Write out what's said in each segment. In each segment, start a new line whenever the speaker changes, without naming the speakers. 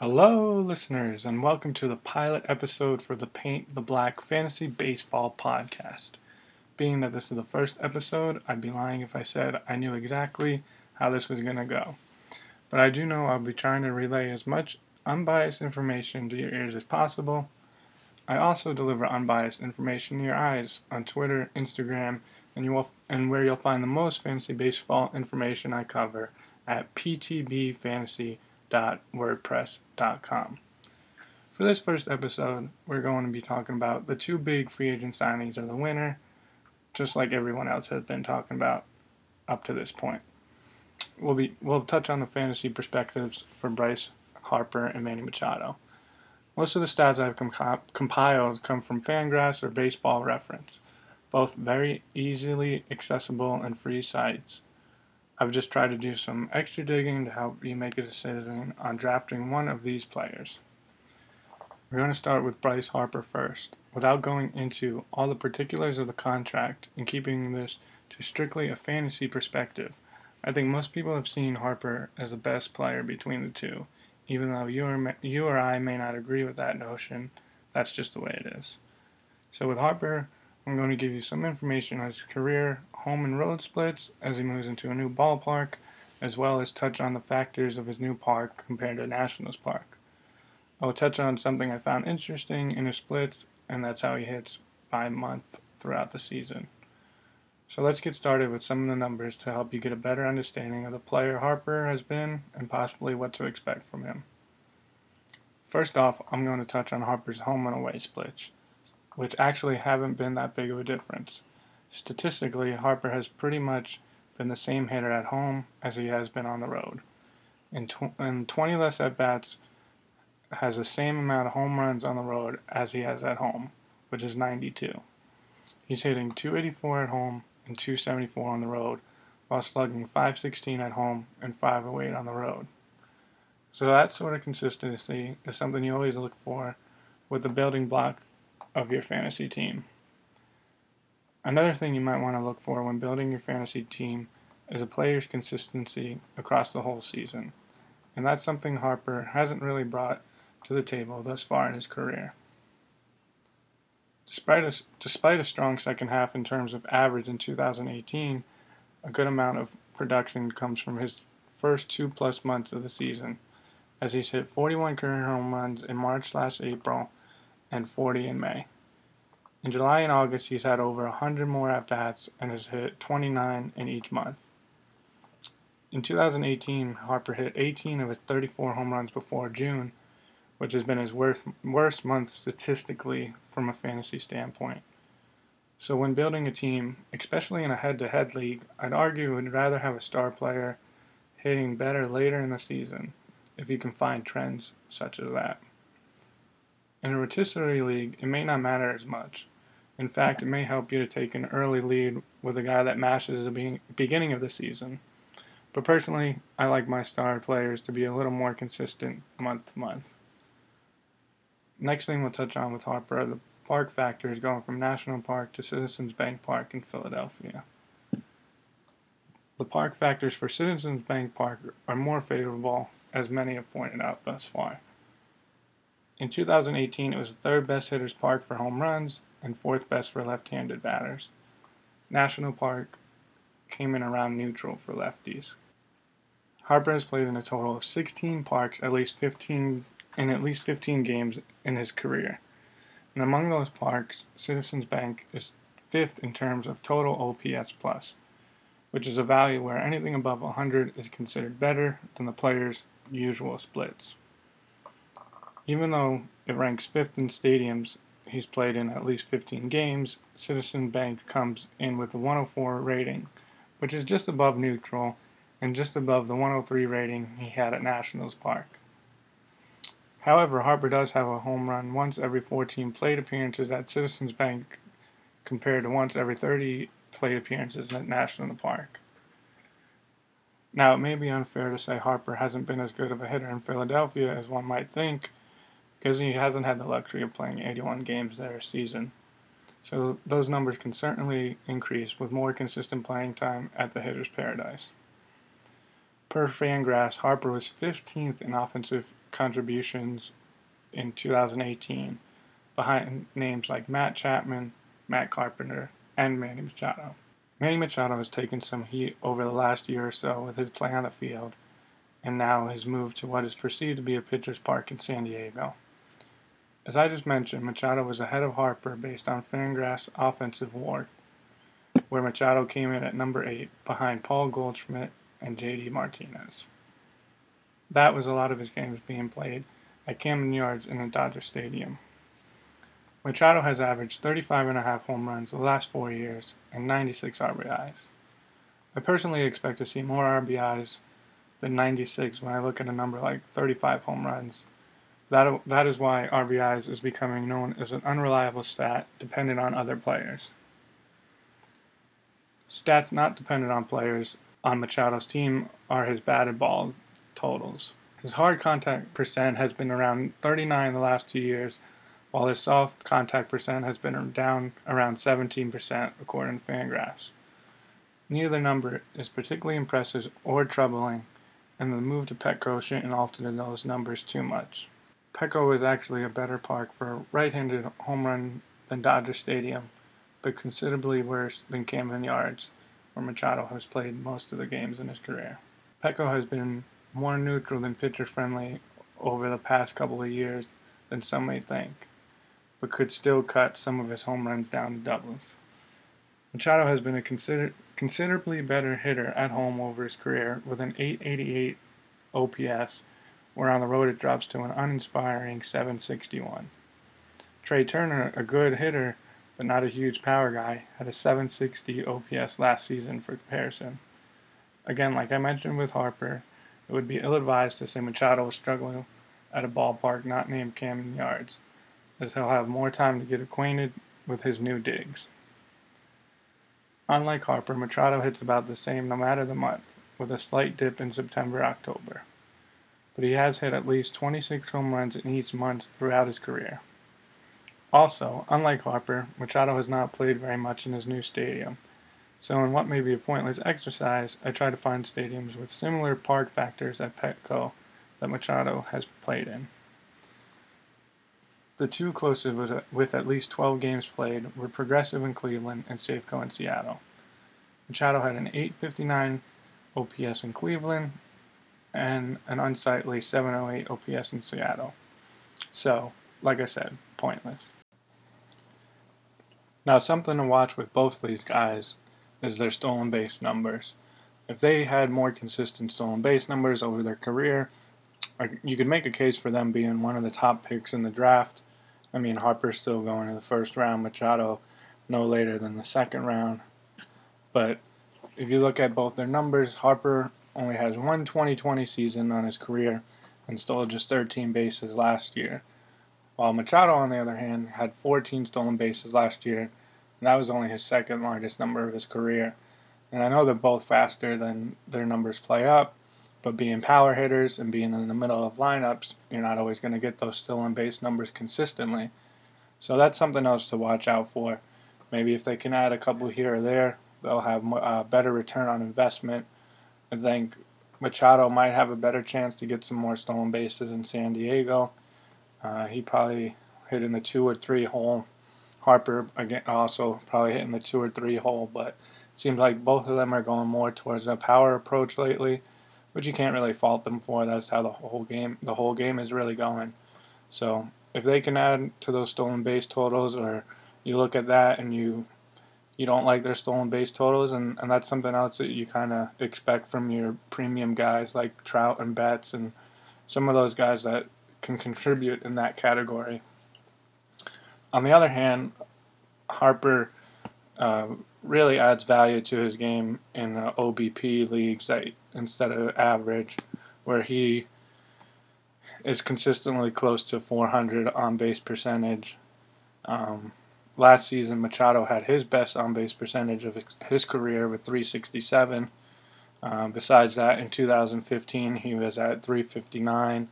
Hello, listeners, and welcome to the pilot episode for the Paint the Black Fantasy Baseball podcast. Being that this is the first episode, I'd be lying if I said I knew exactly how this was going to go. But I do know I'll be trying to relay as much unbiased information to your ears as possible. I also deliver unbiased information to your eyes on Twitter, Instagram, and you will and where you'll find the most fantasy baseball information I cover at ptbfantasy.wordpress.com. For this first episode, we're going to be talking about the two big free agent signings of the winter, just like everyone else has been talking about up to this point. We'll be we'll touch on the fantasy perspectives for Bryce Harper and Manny Machado. Most of the stats I've compiled come from Fangraphs or Baseball Reference, both very easily accessible and free sites. I've just tried to do some extra digging to help you make a decision on drafting one of these players. We're going to start with Bryce Harper first, without going into all the particulars of the contract and keeping this to strictly a fantasy perspective. I think most people have seen Harper as the best player between the two, even though you or, you or I may not agree with that notion. That's just the way it is. So with Harper, I'm going to give you some information on his career, home and road splits as he moves into a new ballpark, as well as touch on the factors of his new park compared to Nationals Park. I will touch on something I found interesting in his splits, and that's how he hits by month throughout the season. So let's get started with some of the numbers to help you get a better understanding of the player Harper has been and possibly what to expect from him. First off, I'm going to touch on Harper's home and away splits, which actually haven't been that big of a difference. Statistically, Harper has pretty much been the same hitter at home as he has been on the road. In, tw- in 20 less at bats, has the same amount of home runs on the road as he has at home, which is 92. He's hitting 284 at home and 274 on the road, while slugging 516 at home and 508 on the road. So that sort of consistency is something you always look for with the building block of your fantasy team. Another thing you might want to look for when building your fantasy team is a player's consistency across the whole season. And that's something Harper hasn't really brought to the table thus far in his career. Despite a, despite a strong second half in terms of average in 2018, a good amount of production comes from his first two plus months of the season, as he's hit 41 career home runs in March slash April and 40 in May. In July and August, he's had over 100 more at bats and has hit 29 in each month. In 2018, Harper hit 18 of his 34 home runs before June, which has been his worst, worst month statistically from a fantasy standpoint. So, when building a team, especially in a head to head league, I'd argue would rather have a star player hitting better later in the season if you can find trends such as that. In a rotisserie league, it may not matter as much. In fact, it may help you to take an early lead with a guy that mashes at the beginning of the season. But personally, I like my star players to be a little more consistent month to month. Next thing we'll touch on with Harper the park factors going from National Park to Citizens Bank Park in Philadelphia. The park factors for Citizens Bank Park are more favorable, as many have pointed out thus far. In 2018, it was the third best hitters park for home runs and fourth best for left handed batters. National Park came in around neutral for lefties. Harper has played in a total of 16 parks at least 15 in at least 15 games in his career. And among those parks, Citizens Bank is fifth in terms of total OPS plus, which is a value where anything above 100 is considered better than the player's usual splits. Even though it ranks fifth in stadiums, he's played in at least 15 games, Citizen Bank comes in with a 104 rating, which is just above neutral and just above the 103 rating he had at Nationals Park. However, Harper does have a home run once every 14 plate appearances at Citizens Bank compared to once every 30 plate appearances at National Park. Now, it may be unfair to say Harper hasn't been as good of a hitter in Philadelphia as one might think, because he hasn't had the luxury of playing 81 games there a season. So those numbers can certainly increase with more consistent playing time at the hitter's paradise. Per Fangraphs, Harper was 15th in offensive contributions in 2018 behind names like Matt Chapman, Matt Carpenter, and Manny Machado. Manny Machado has taken some heat over the last year or so with his play on the field, and now his move to what is perceived to be a pitcher's park in San Diego. As I just mentioned, Machado was ahead of Harper based on Fangraphs offensive WAR, where Machado came in at number 8 behind Paul Goldschmidt and JD Martinez. That was a lot of his games being played at Camden Yards in the Dodger Stadium. Machado has averaged 35.5 home runs the last four years and 96 RBIs. I personally expect to see more RBIs than 96 when I look at a number like 35 home runs. That, that is why RBIs is becoming known as an unreliable stat dependent on other players. Stats not dependent on players on Machado's team are his batted ball totals. His hard contact percent has been around 39 the last two years, while his soft contact percent has been down around 17% according to Fangraphs. Neither number is particularly impressive or troubling, and the move to Petco shouldn't alter those numbers too much. Petco is actually a better park for a right-handed home run than Dodger Stadium, but considerably worse than Camden Yards, where Machado has played most of the games in his career. Petco has been more neutral than pitcher friendly over the past couple of years than some may think but could still cut some of his home runs down to doubles. Machado has been a consider- considerably better hitter at home over his career with an 888 OPS, where on the road it drops to an uninspiring 761. Trea Turner, a good hitter but not a huge power guy, had a 760 OPS last season for comparison. Again, like I mentioned with Harper, it would be ill advised to say Machado was struggling at a ballpark not named Camden Yards as he'll have more time to get acquainted with his new digs. Unlike Harper, Machado hits about the same no matter the month, with a slight dip in September October. But he has hit at least 26 home runs in each month throughout his career. Also, unlike Harper, Machado has not played very much in his new stadium. So, in what may be a pointless exercise, I try to find stadiums with similar park factors at Petco that Machado has played in. The two closest with at least 12 games played were Progressive in Cleveland and Safeco in Seattle. Machado had an 859 OPS in Cleveland and an unsightly 708 OPS in Seattle. So, like I said, pointless. Now, something to watch with both of these guys is their stolen base numbers. If they had more consistent stolen base numbers over their career, uh, you could make a case for them being one of the top picks in the draft I mean, Harper's still going in the first round, Machado no later than the second round. But if you look at both their numbers, Harper only has one 2020 season on his career and stole just 13 bases last year. While Machado, on the other hand, had 14 stolen bases last year, and that was only his second largest number of his career. And I know they're both faster than their numbers play up, but being power hitters and being in the middle of lineups, you're not always going to get those stolen base numbers consistently. So that's something else to watch out for. Maybe if they can add a couple here or there, they'll have a uh, better return on investment. I think Machado might have a better chance to get some more stolen bases in San Diego. Uh, he probably hit in the two or three hole. Harper again also probably hitting the two or three hole, but seems like both of them are going more towards a power approach lately which you can't really fault them for. That's how the whole game the whole game is really going. So if they can add to those stolen base totals, or you look at that and you you don't like their stolen base totals, and, and that's something else that you kind of expect from your premium guys like Trout and Betts and some of those guys that can contribute in that category. On the other hand, Harper uh, really adds value to his game in the OBP leagues that instead of average, where he is consistently close to 400 on base percentage. Um, last season, Machado had his best on base percentage of his career with 367. Um, besides that, in 2015, he was at 359.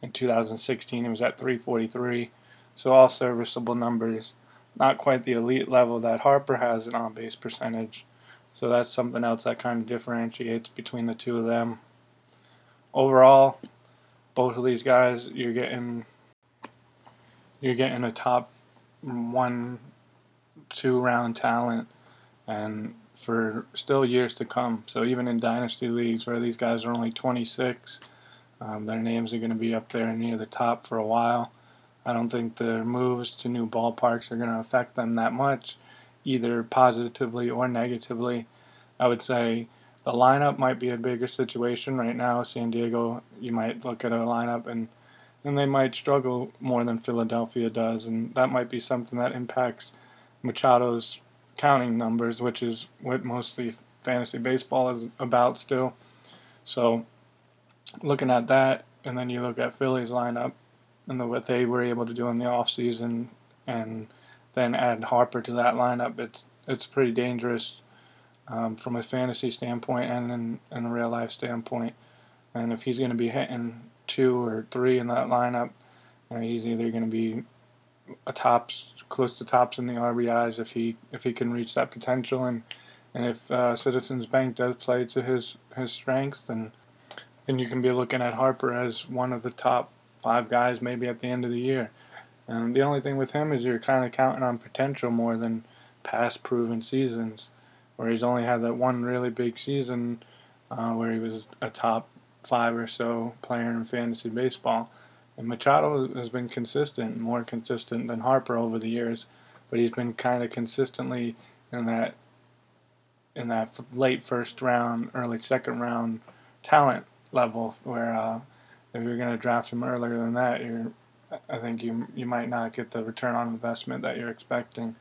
In 2016, he was at 343. So, all serviceable numbers not quite the elite level that Harper has in on base percentage. So that's something else that kind of differentiates between the two of them. Overall, both of these guys, you're getting you're getting a top one, two round talent, and for still years to come. So even in dynasty leagues where these guys are only 26, um, their names are going to be up there near the top for a while. I don't think the moves to new ballparks are going to affect them that much, either positively or negatively. I would say the lineup might be a bigger situation right now. San Diego, you might look at a lineup and and they might struggle more than Philadelphia does, and that might be something that impacts Machado's counting numbers, which is what mostly fantasy baseball is about still. So, looking at that, and then you look at Philly's lineup and the, what they were able to do in the offseason, and then add Harper to that lineup, it's it's pretty dangerous um, from a fantasy standpoint and in, in a real life standpoint. And if he's going to be hitting two or three in that lineup, you know, he's either going to be a tops close to tops in the RBIs if he if he can reach that potential and and if uh, Citizens Bank does play to his his strengths then then you can be looking at Harper as one of the top five guys maybe at the end of the year. And the only thing with him is you're kind of counting on potential more than past proven seasons where he's only had that one really big season uh, where he was a top five or so player in fantasy baseball. And Machado has been consistent, more consistent than Harper over the years, but he's been kind of consistently in that in that late first round, early second round talent level. Where uh, if you're going to draft him earlier than that, you're I think you you might not get the return on investment that you're expecting.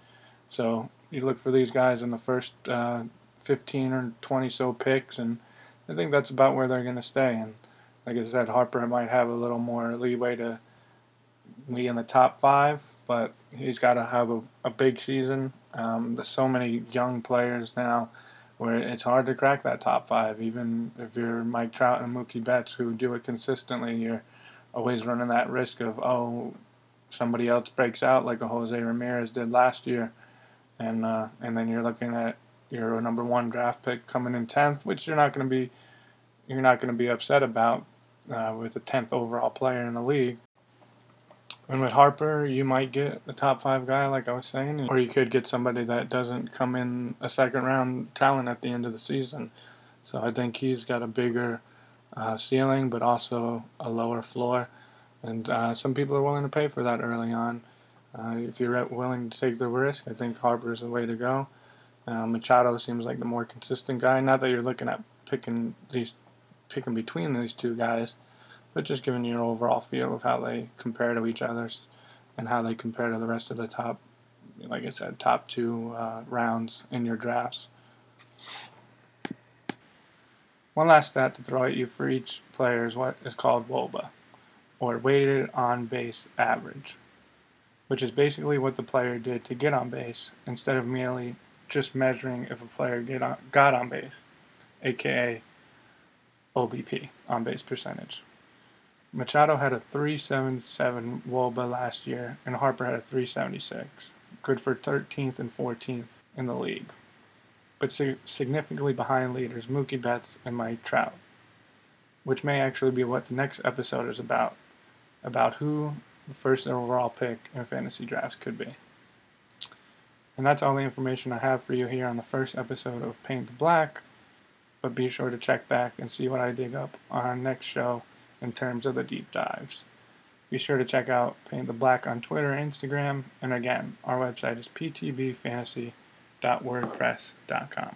So you look for these guys in the first uh, 15 or 20 so picks, and I think that's about where they're going to stay. And like I said, Harper might have a little more leeway to be in the top five, but he's got to have a, a big season. Um, there's so many young players now where it's hard to crack that top five. Even if you're Mike Trout and Mookie Betts who do it consistently, you're always running that risk of, oh, somebody else breaks out like a Jose Ramirez did last year and uh, and then you're looking at your number one draft pick coming in tenth, which you're not going to be you're not going to be upset about uh, with a tenth overall player in the league. And with Harper, you might get a top five guy, like I was saying, or you could get somebody that doesn't come in a second round talent at the end of the season. So I think he's got a bigger uh, ceiling, but also a lower floor. And uh, some people are willing to pay for that early on. Uh, if you're willing to take the risk, I think Harper is the way to go. Uh, Machado seems like the more consistent guy. Not that you're looking at picking these, picking between these two guys, but just giving you an overall feel of how they compare to each other, and how they compare to the rest of the top, like I said, top two uh, rounds in your drafts. One last stat to throw at you for each player is what is called WOBA, or weighted on base average which is basically what the player did to get on base instead of merely just measuring if a player get on, got on base, aka OBP, on base percentage. Machado had a 377 WOBA last year, and Harper had a 376, good for 13th and 14th in the league, but significantly behind leaders Mookie Betts and Mike Trout, which may actually be what the next episode is about, about who the first overall pick in fantasy drafts could be. And that's all the information I have for you here on the first episode of Paint the Black. But be sure to check back and see what I dig up on our next show in terms of the deep dives. Be sure to check out Paint the Black on Twitter and Instagram. And again, our website is ptbfantasy.wordpress.com.